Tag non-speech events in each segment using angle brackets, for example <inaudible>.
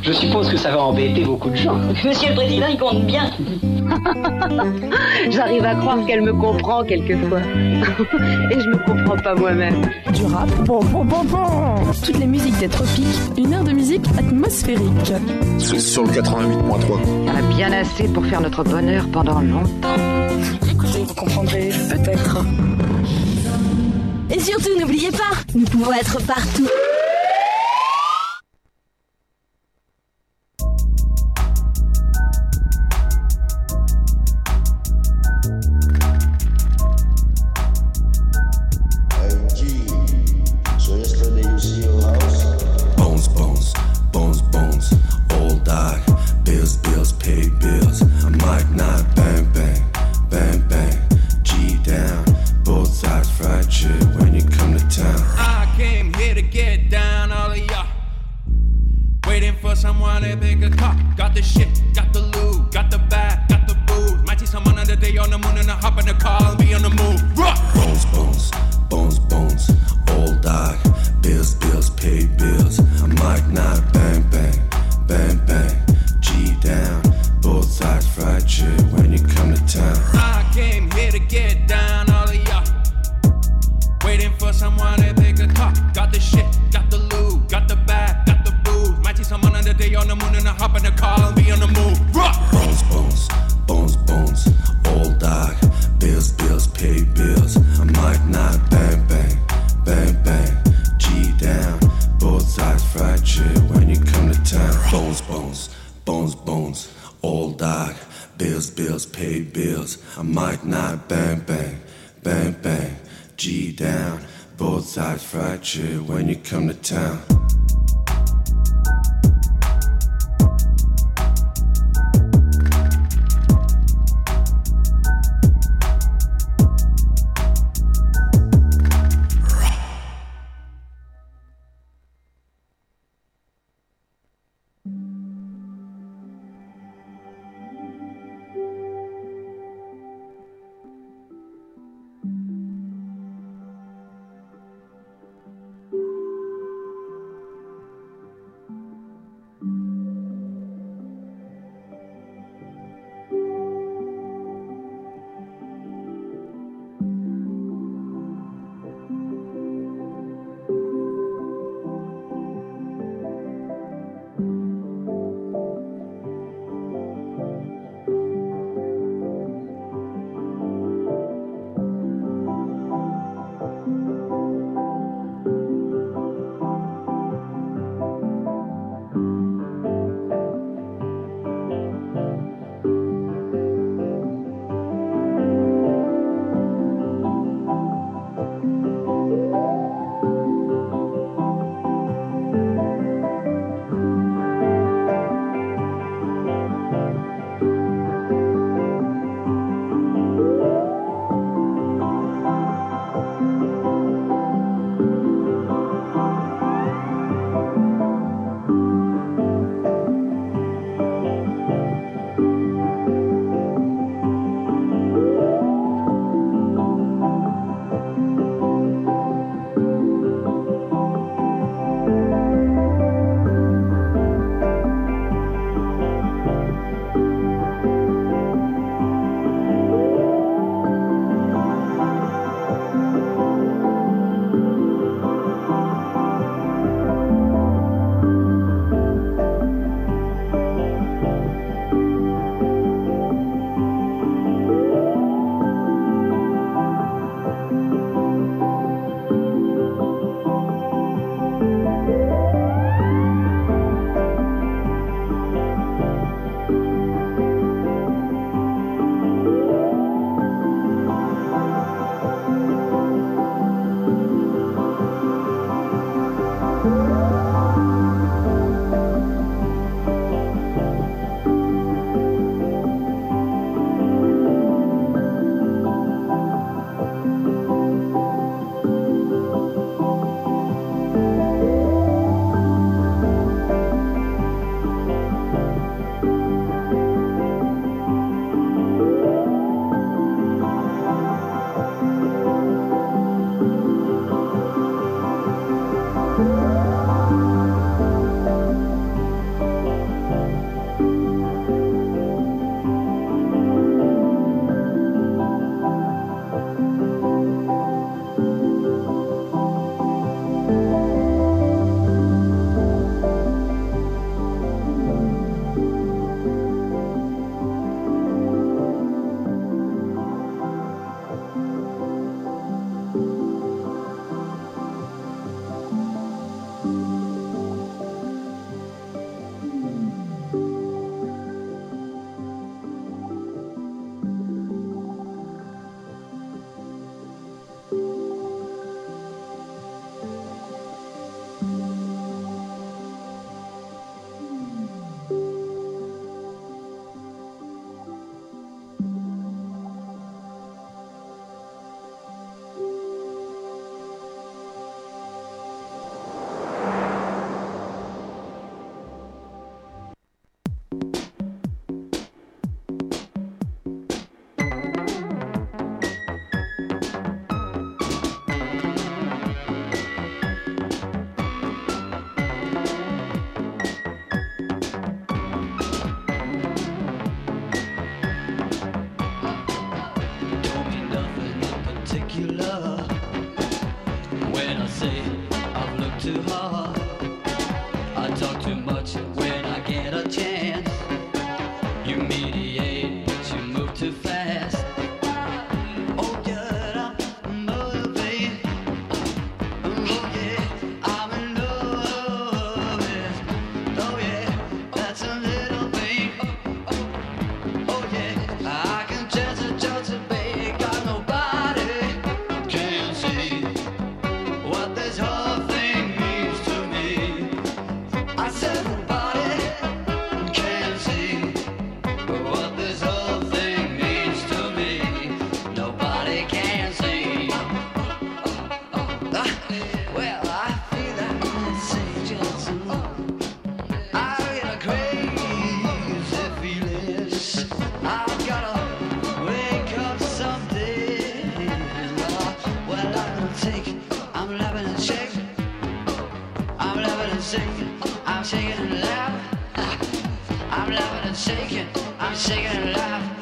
Je suppose que ça va embêter beaucoup de gens. Monsieur le Président, il compte bien. <laughs> J'arrive à croire qu'elle me comprend quelquefois. <laughs> Et je me comprends pas moi-même. Du rap, bon, bon, bon, bon. Toutes les musiques des tropiques, une heure de musique atmosphérique. C'est Sur le 88.3. Il y en a bien assez pour faire notre bonheur pendant longtemps. Écoutez, vous comprendrez peut-être. Et surtout, n'oubliez pas, nous pouvons être partout. G down, both sides fractured when you come to town. Laughing and shaking. I'm shaking and laughing.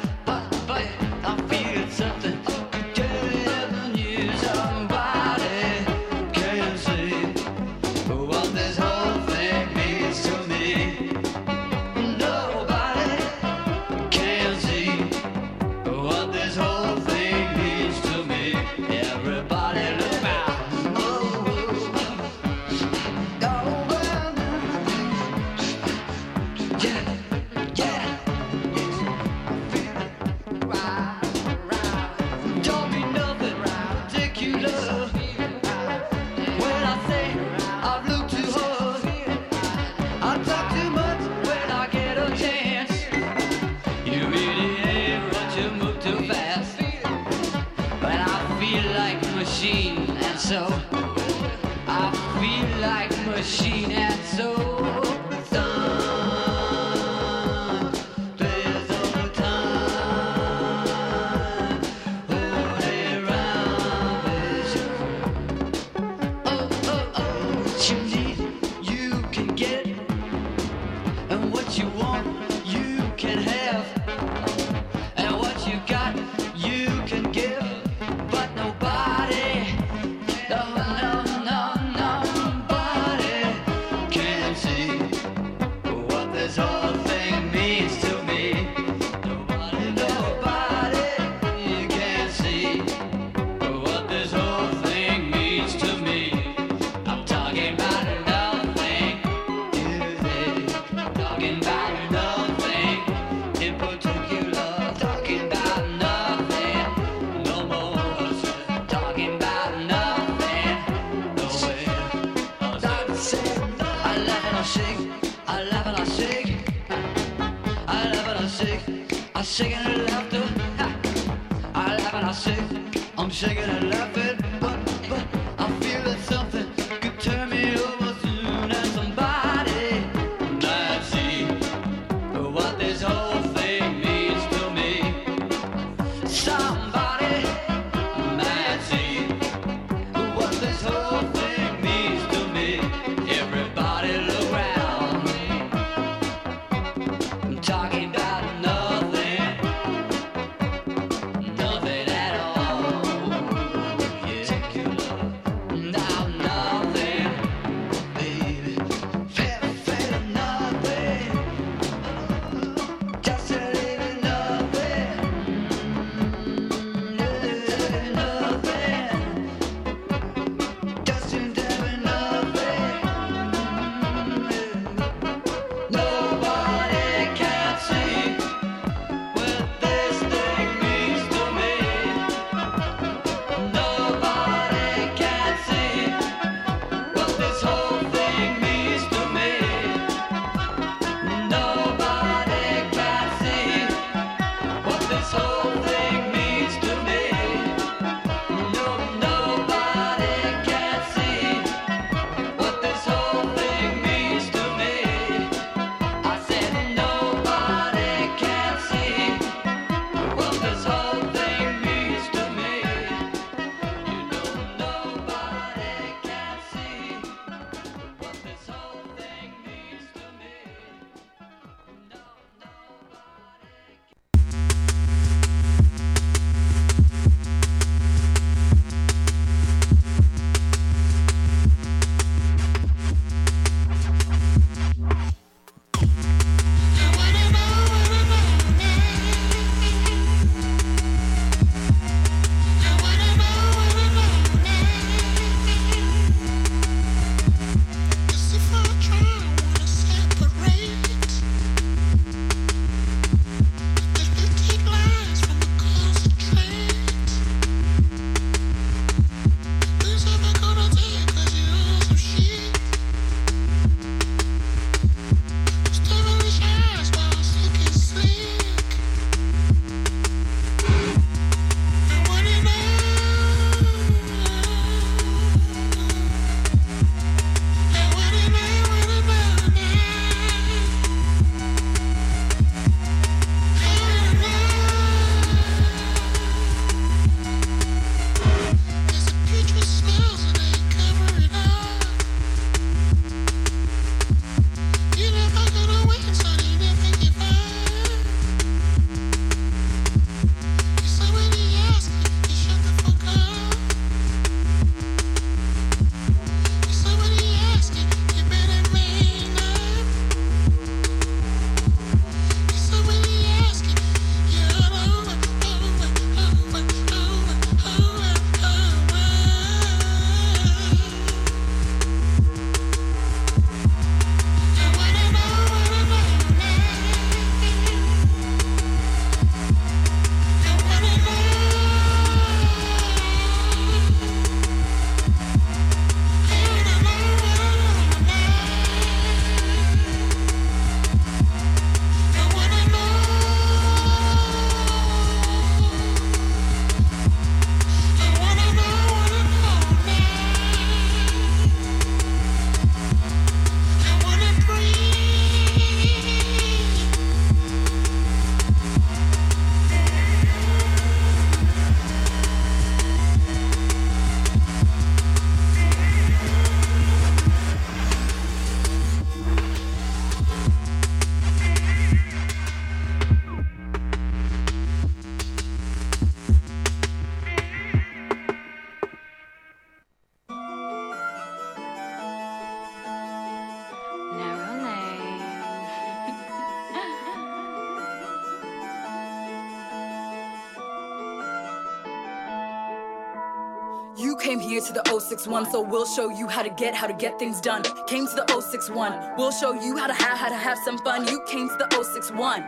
061, so we'll show you how to get, how to get things done. Came to the 061, we'll show you how to have, how to have some fun. You came to the 061.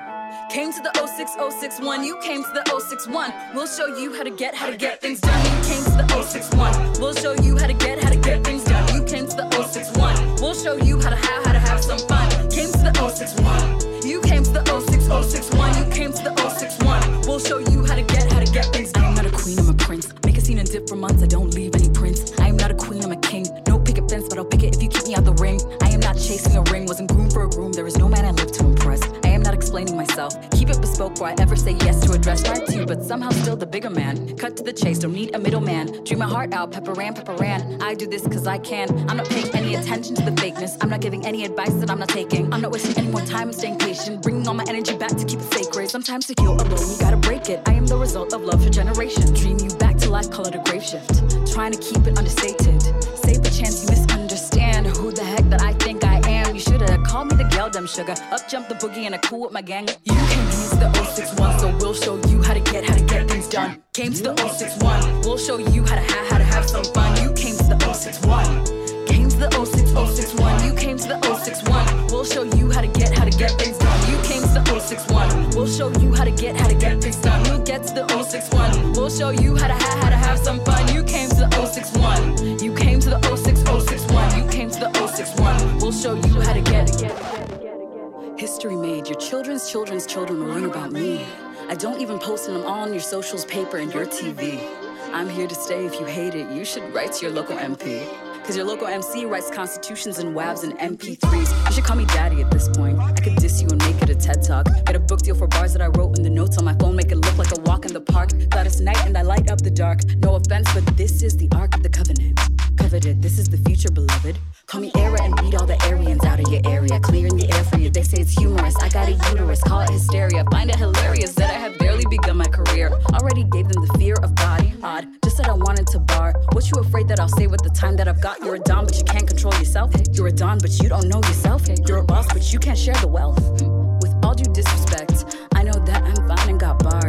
Came to the 06061, you came to the 061. We'll show you how to get, how to get things done. You came to the 061. We'll show you how to get, how to get things done. You came to the 061. We'll show you how to have, how to have some fun. Came to the 061. You came to the 06061. You came to the 061. We'll show you how to get, how to get things done. I am not a queen, I'm a prince. Make a scene and dip for months, I don't leave It I ever say yes to a dress right to you, but somehow still the bigger man. Cut to the chase, don't need a middleman. Dream my heart out, pepper ran, pepper ran. I do this cause I can. I'm not paying any attention to the fakeness. I'm not giving any advice that I'm not taking. I'm not wasting any more time, I'm staying patient. Bringing all my energy back to keep it sacred. Sometimes to feel alone, you gotta break it. I am the result of love for generations. Dream you back to life, call it a grave shift. Trying to keep it understated. Called me the girl, dumb sugar. Up jump the boogie and I cool with my gang. You can use the 061, so we'll show you how to get, how to get things done. Came to the 061, we'll show you how to have, how to have some fun. You came to the 061. Came to the 06061, you came to the 061. We'll show you how to get, how to get things done. You came to the 061, we'll show you how to get, how to get things done. You'll get to the 061, we'll show you how to have, how to have some fun. You came to the 061, you came to the 06061, show you how to get, History made, your children's children's children will learn about me. I don't even post them all on your socials, paper, and your TV. I'm here to stay if you hate it. You should write to your local MP. Cause your local MC writes constitutions and WAVs and MP3s. You should call me daddy at this point. I could diss you and make it a TED talk. Get a book deal for bars that I wrote in the notes on my phone, make it look like a walk in the park. Gladys night and I light up the dark. No offense, but this is the Ark of the Covenant. This is the future, beloved. Call me Era and beat all the Aryans out of your area. Clearing the air for you. They say it's humorous. I got a uterus, call it hysteria. Find it hilarious that I have barely begun my career. Already gave them the fear of God. Odd, just said I wanted to bar. What you afraid that I'll say with the time that I've got? You're a Don, but you can't control yourself. You're a Don, but you don't know yourself. You're a boss, but you can't share the wealth. With all due disrespect, I know that I'm fine and got bars.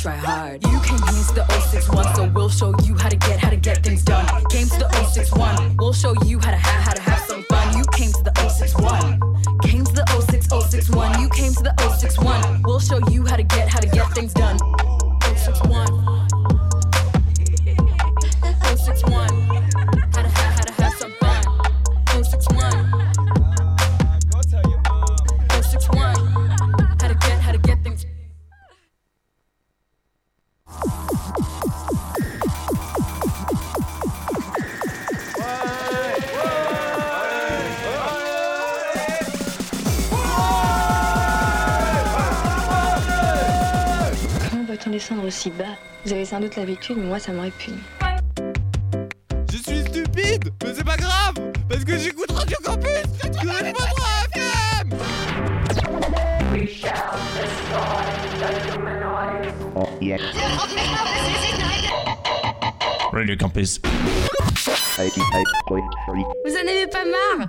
Try hard. You came here to the 061, so we'll show you how to get, how to get things done. Came to the 061, we'll show you how to have, how to have some fun. You came to the 061. Came to the 06061, you came to the 061. We'll show you how to get, how to get things done. Sans doute l'habitude, mais moi ça me répugne. Je suis stupide, mais c'est pas grave, parce que j'écoute Radio Campus, que les FM Radio Campus. Vous en avez pas marre?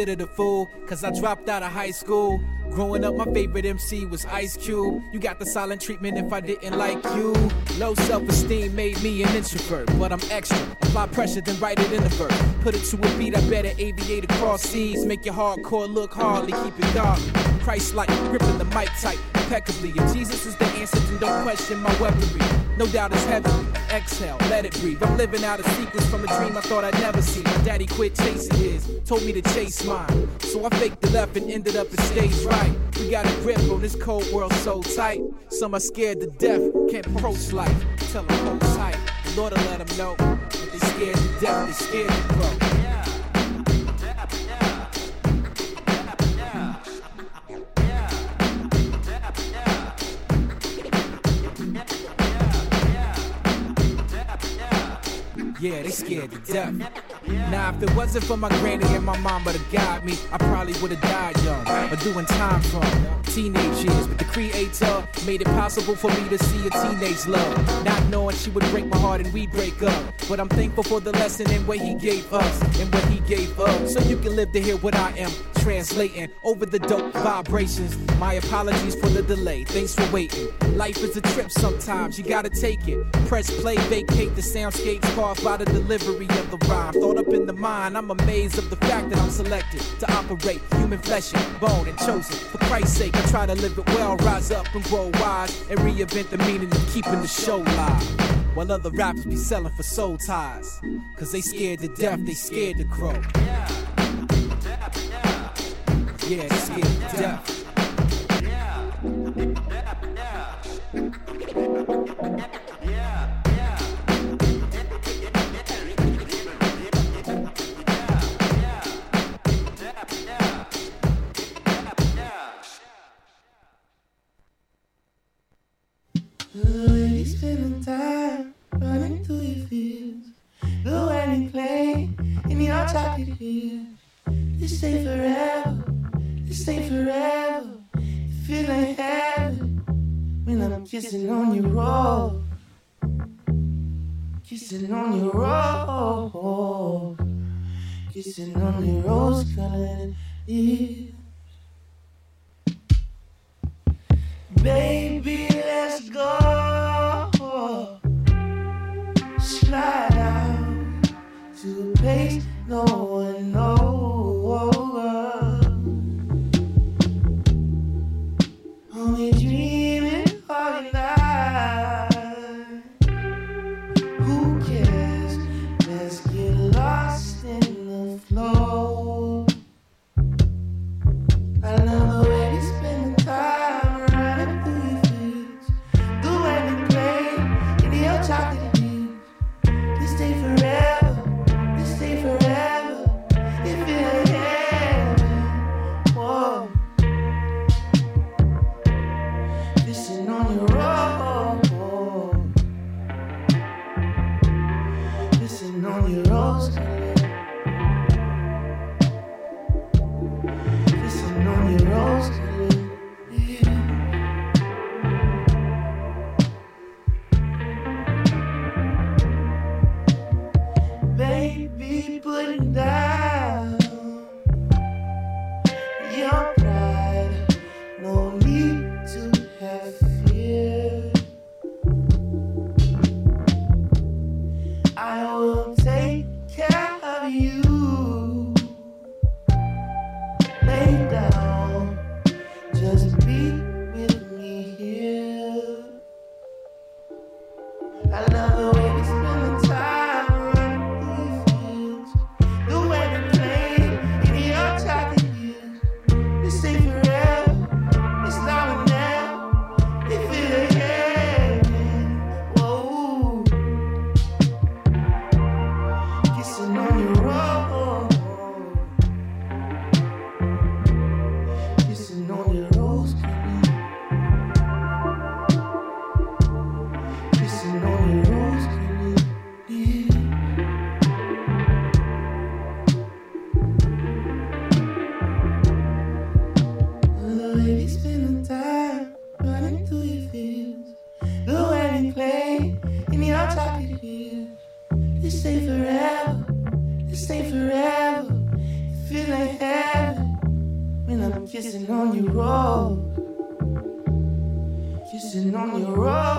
Considered a fool, cause I dropped out of high school. Growing up, my favorite MC was Ice Cube. You got the silent treatment if I didn't like you. Low self esteem made me an introvert, but I'm extra. Apply pressure, then write it in the verse. Put it to a beat, I better aviate across seas. Make your hardcore look hardly, keep it dark. Christ like, gripping the mic tight impeccably. If Jesus is the answer, then don't question my weaponry. No doubt it's heavenly. Exhale, let it breathe. I'm living out a sequence from a dream I thought I'd never see. My daddy quit chasing his, told me to chase mine. So I faked the left and ended up at stage right. We got a grip on this cold world so tight. Some are scared to death, can't approach life. Tell them hold tight. The Lord will let them know. If they scared to death, they scared to grow. Yeah, they scared to death. Now, if it wasn't for my granny and my mama to guide me, I probably would have died young or doing time from teenage years. But the creator made it possible for me to see a teenage love. Not knowing she would break my heart and we'd break up. But I'm thankful for the lesson and what he gave us and what he gave up. So you can live to hear what I am translating over the dope vibrations. My apologies for the delay. Thanks for waiting. Life is a trip sometimes, you gotta take it. Press play, vacate the soundscapes carved by the delivery of the rhyme. Thought up in the mind, I'm amazed of the fact that I'm selected to operate human flesh and bone and chosen. For Christ's sake, I try to live it well, rise up and grow wise, and reinvent the meaning of keeping the show live. While other rappers be selling for soul ties. Cause they scared to death, they scared to grow. Yeah, they scared to death. Lady spending time running through your fields. The way you play in your chocolate field. This ain't forever. This ain't forever. It feel like heaven when I'm kissing on your roll. Kissing on your roll. Kissing on your rose colored lips. Baby, let's go. Slide out to a place no one knows. Rose, kissing on your rose,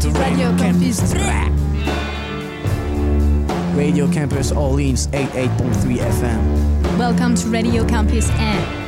to Radio Campus. Radio Campus. Radio Campus Orleans 88.3 FM. Welcome to Radio Campus N.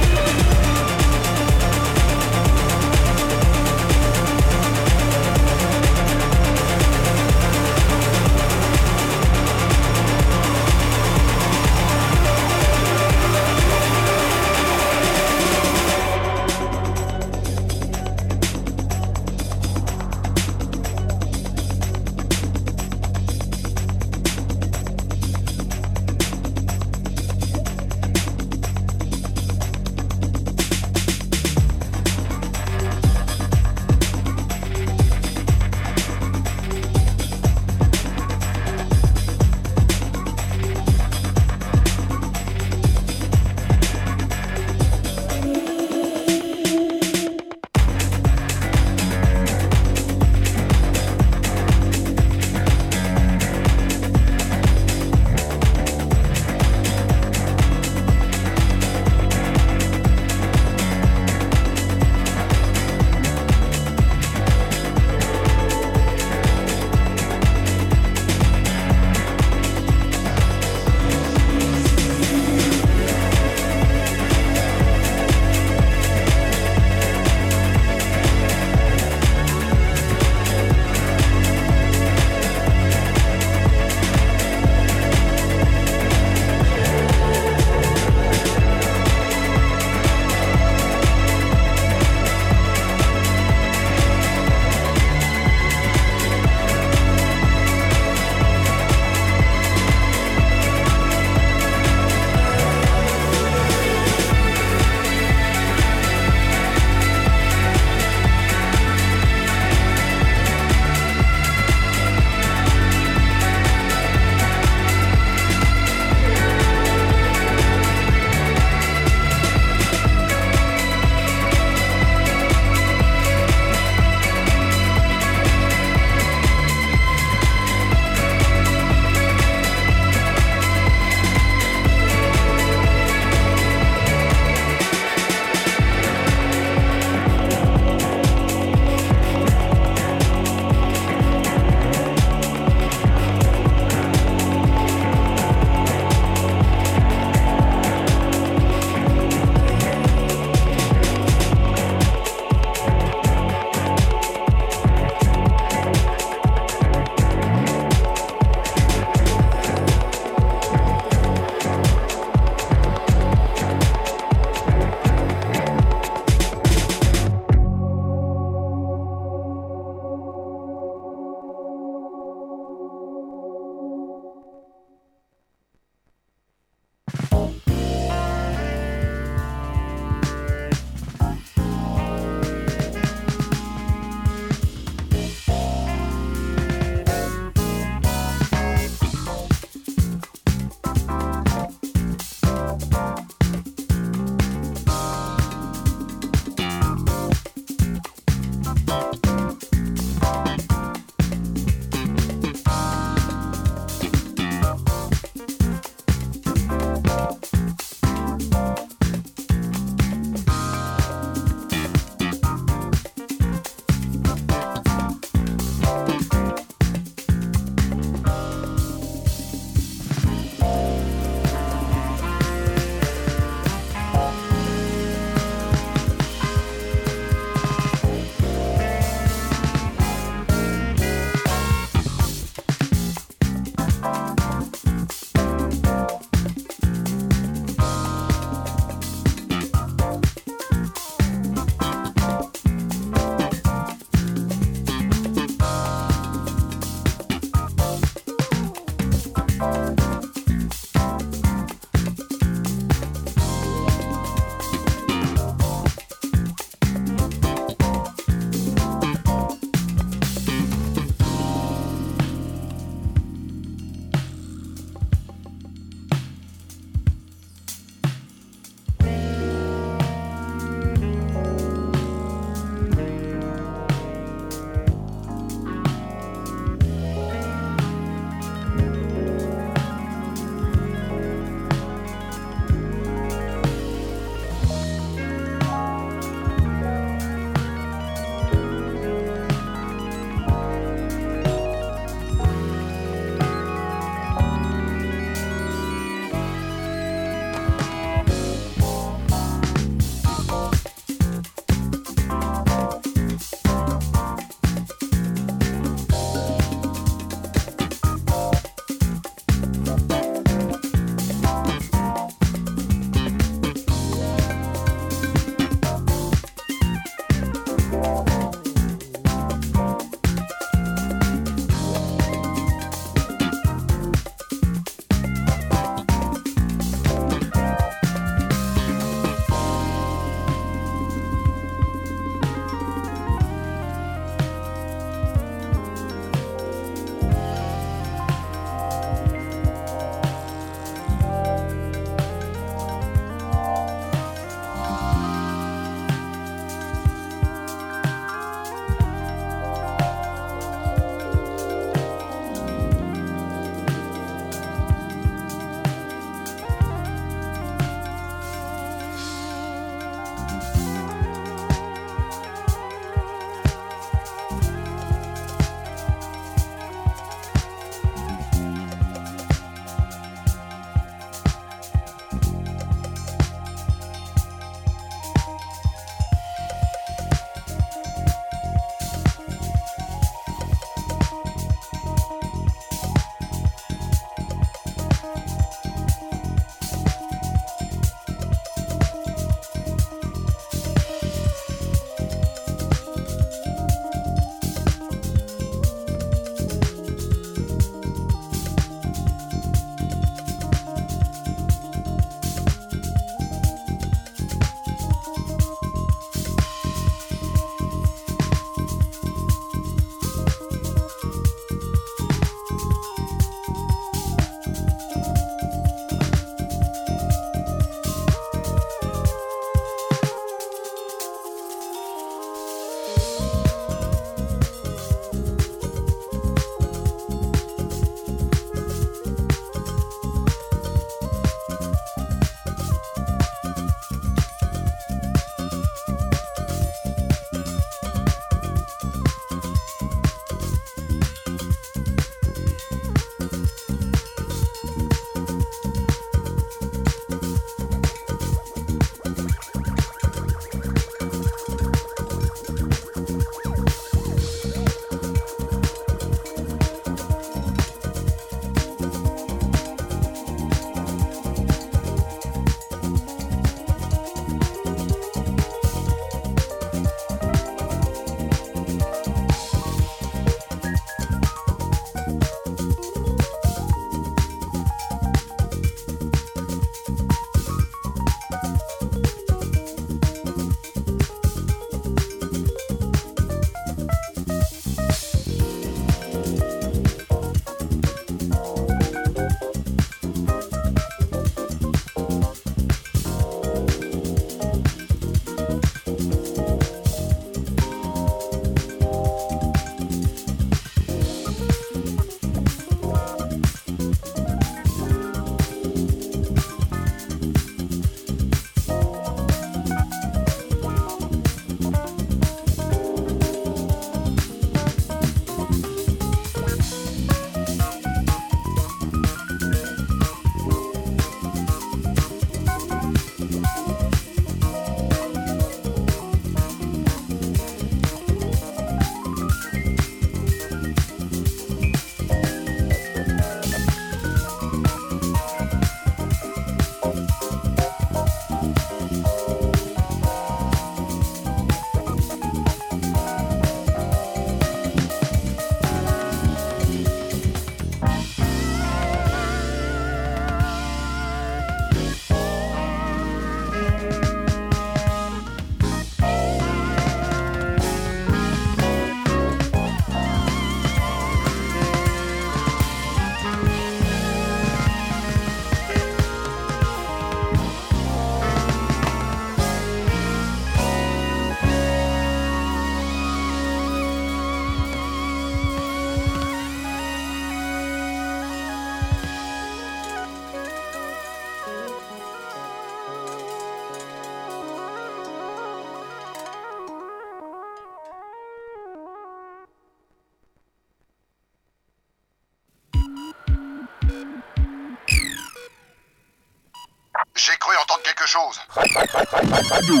Campus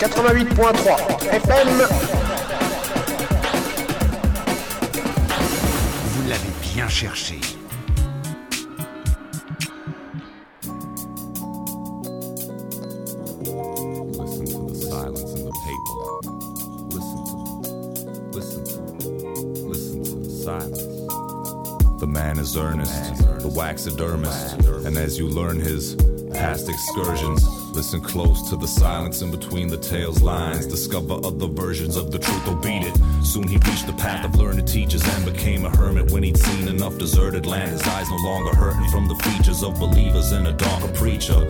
88.3 FM. Vous l'avez bien cherché. Listen to the silence in the paper. Listen to, listen to, listen to the silence. The man is earnest, the waxidermist, and as you learn his past excursions, listen close to the silence in between the tale's lines. Discover other versions of the truth, or beat it. Soon he reached the path of learned teachers and became a hermit when he'd seen enough deserted land. His eyes no longer hurting from the features of believers in a darker preacher.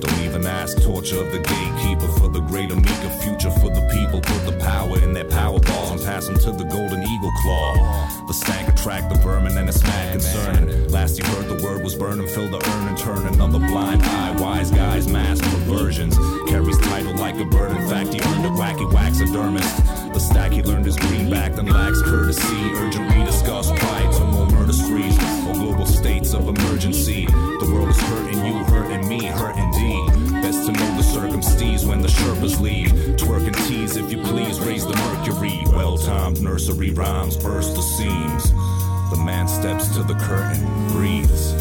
Don't even ask torture of the gatekeeper for the greater, meeker future for the people. Put the power in their power balls and pass them to the claw. The stank attract the vermin and it's mad concerning. Last he heard the word was burning, fill the urn and turn another blind eye. Wise guys, mass perversions. Carries title like a bird. In fact, he earned a wacky waxidermist. The stack he learned is greenback, then lacks courtesy. Urgently discuss pride states of emergency. The world is hurting you, hurting me, hurting indeed. Best to know the circumstances when the Sherpas leave. Twerk and tease if you please, raise the mercury. Well timed nursery rhymes burst the seams. The man steps to the curtain, breathes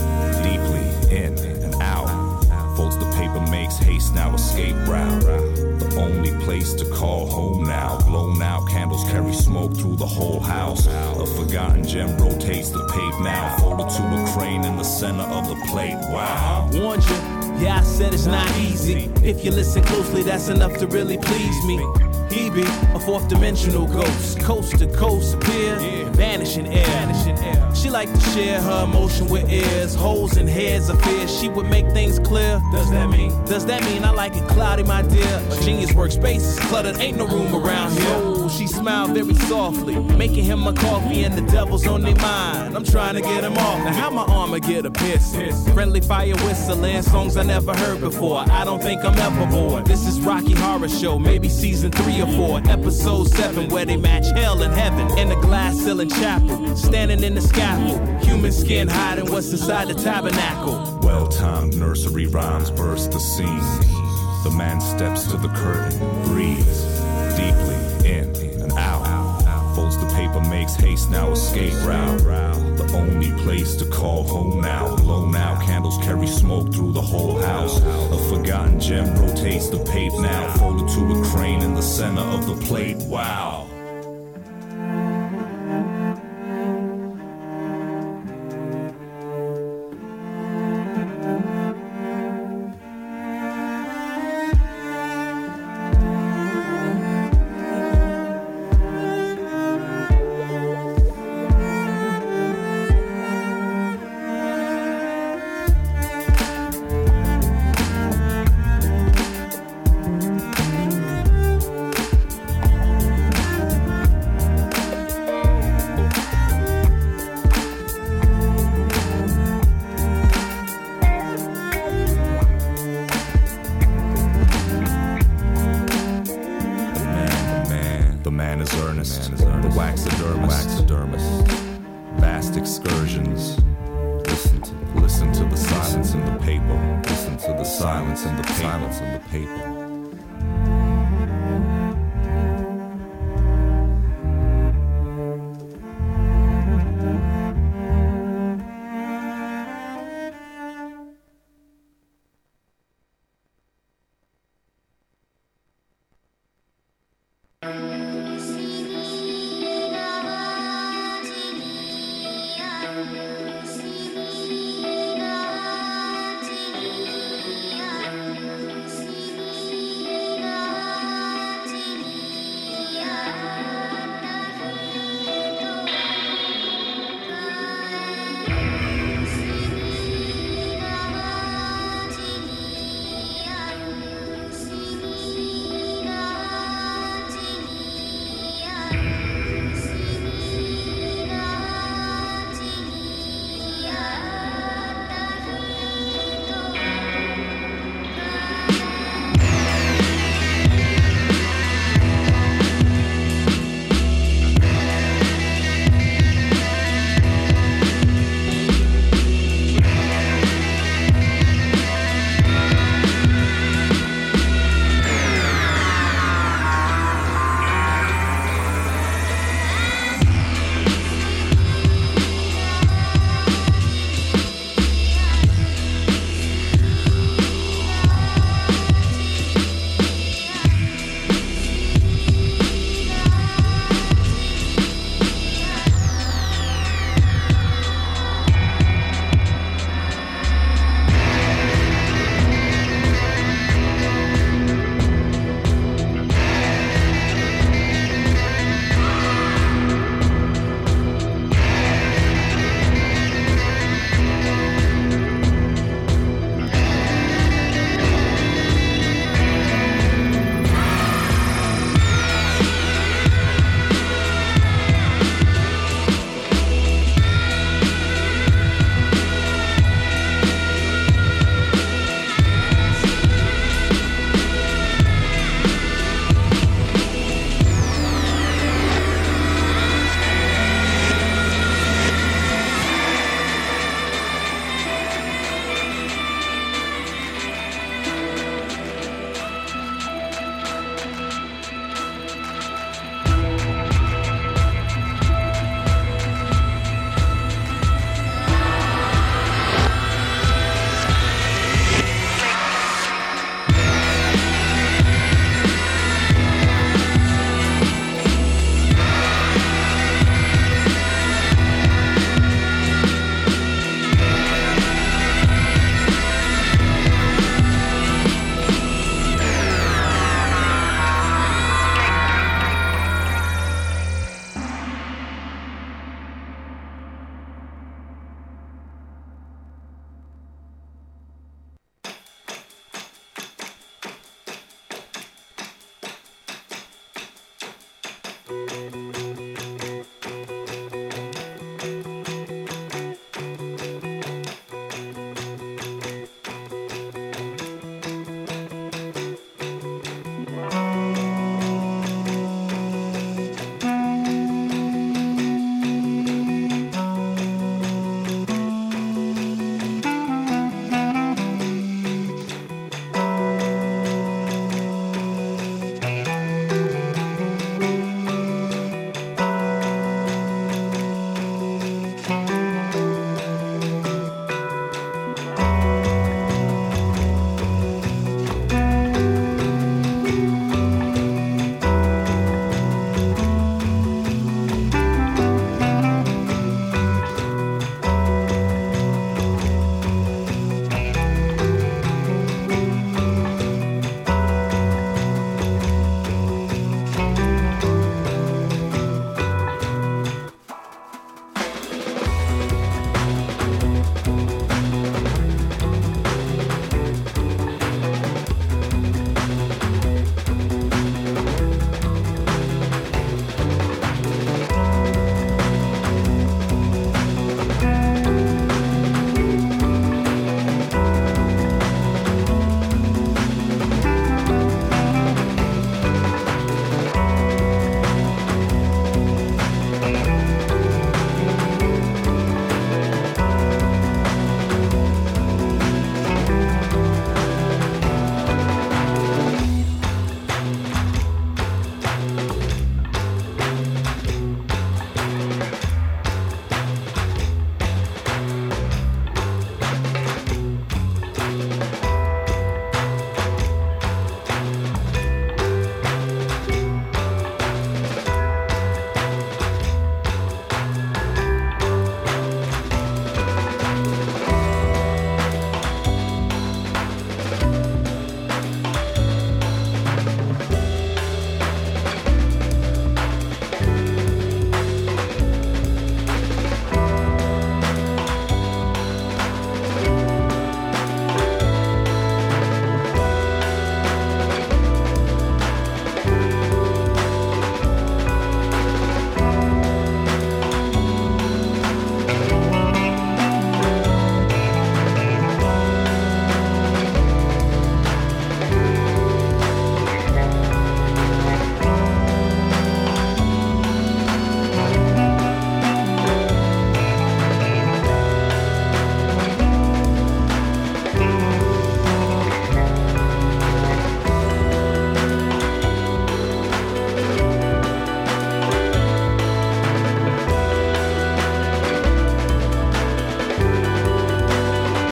makes haste now, escape route. The only place to call home now. Blown out candles carry smoke through the whole house. A forgotten gem rotates the pave now. Folded to a crane in the center of the plate. Wow. Warned you, yeah, I said it's not easy. If you listen closely, that's enough to really please me. He be a fourth dimensional ghost, coast to coast, appear, vanishing air. She like to share her emotion with ears, holes and heads of fear. She would make things clear. Does that mean? Does that mean I like it cloudy, my dear? A genius workspace is cluttered, ain't no room around here. She smiled very softly, making him a coffee, and the devil's on their mind. I'm trying to get him off. Now how my armor get a piss? Friendly fire whistling, songs I never heard before. I don't think I'm ever bored. This is Rocky Horror Show, maybe season three episode seven, where they match hell and heaven in a glass ceiling chapel, standing in the scaffold, human skin hiding what's inside the tabernacle. Well timed nursery rhymes burst the scene. The man steps to the curtain, breathes makes haste now, escape route. The only place to call home now. Blown out candles carry smoke through the whole house. A forgotten gem rotates the pape now. Folded to a crane in the center of the plate. Wow.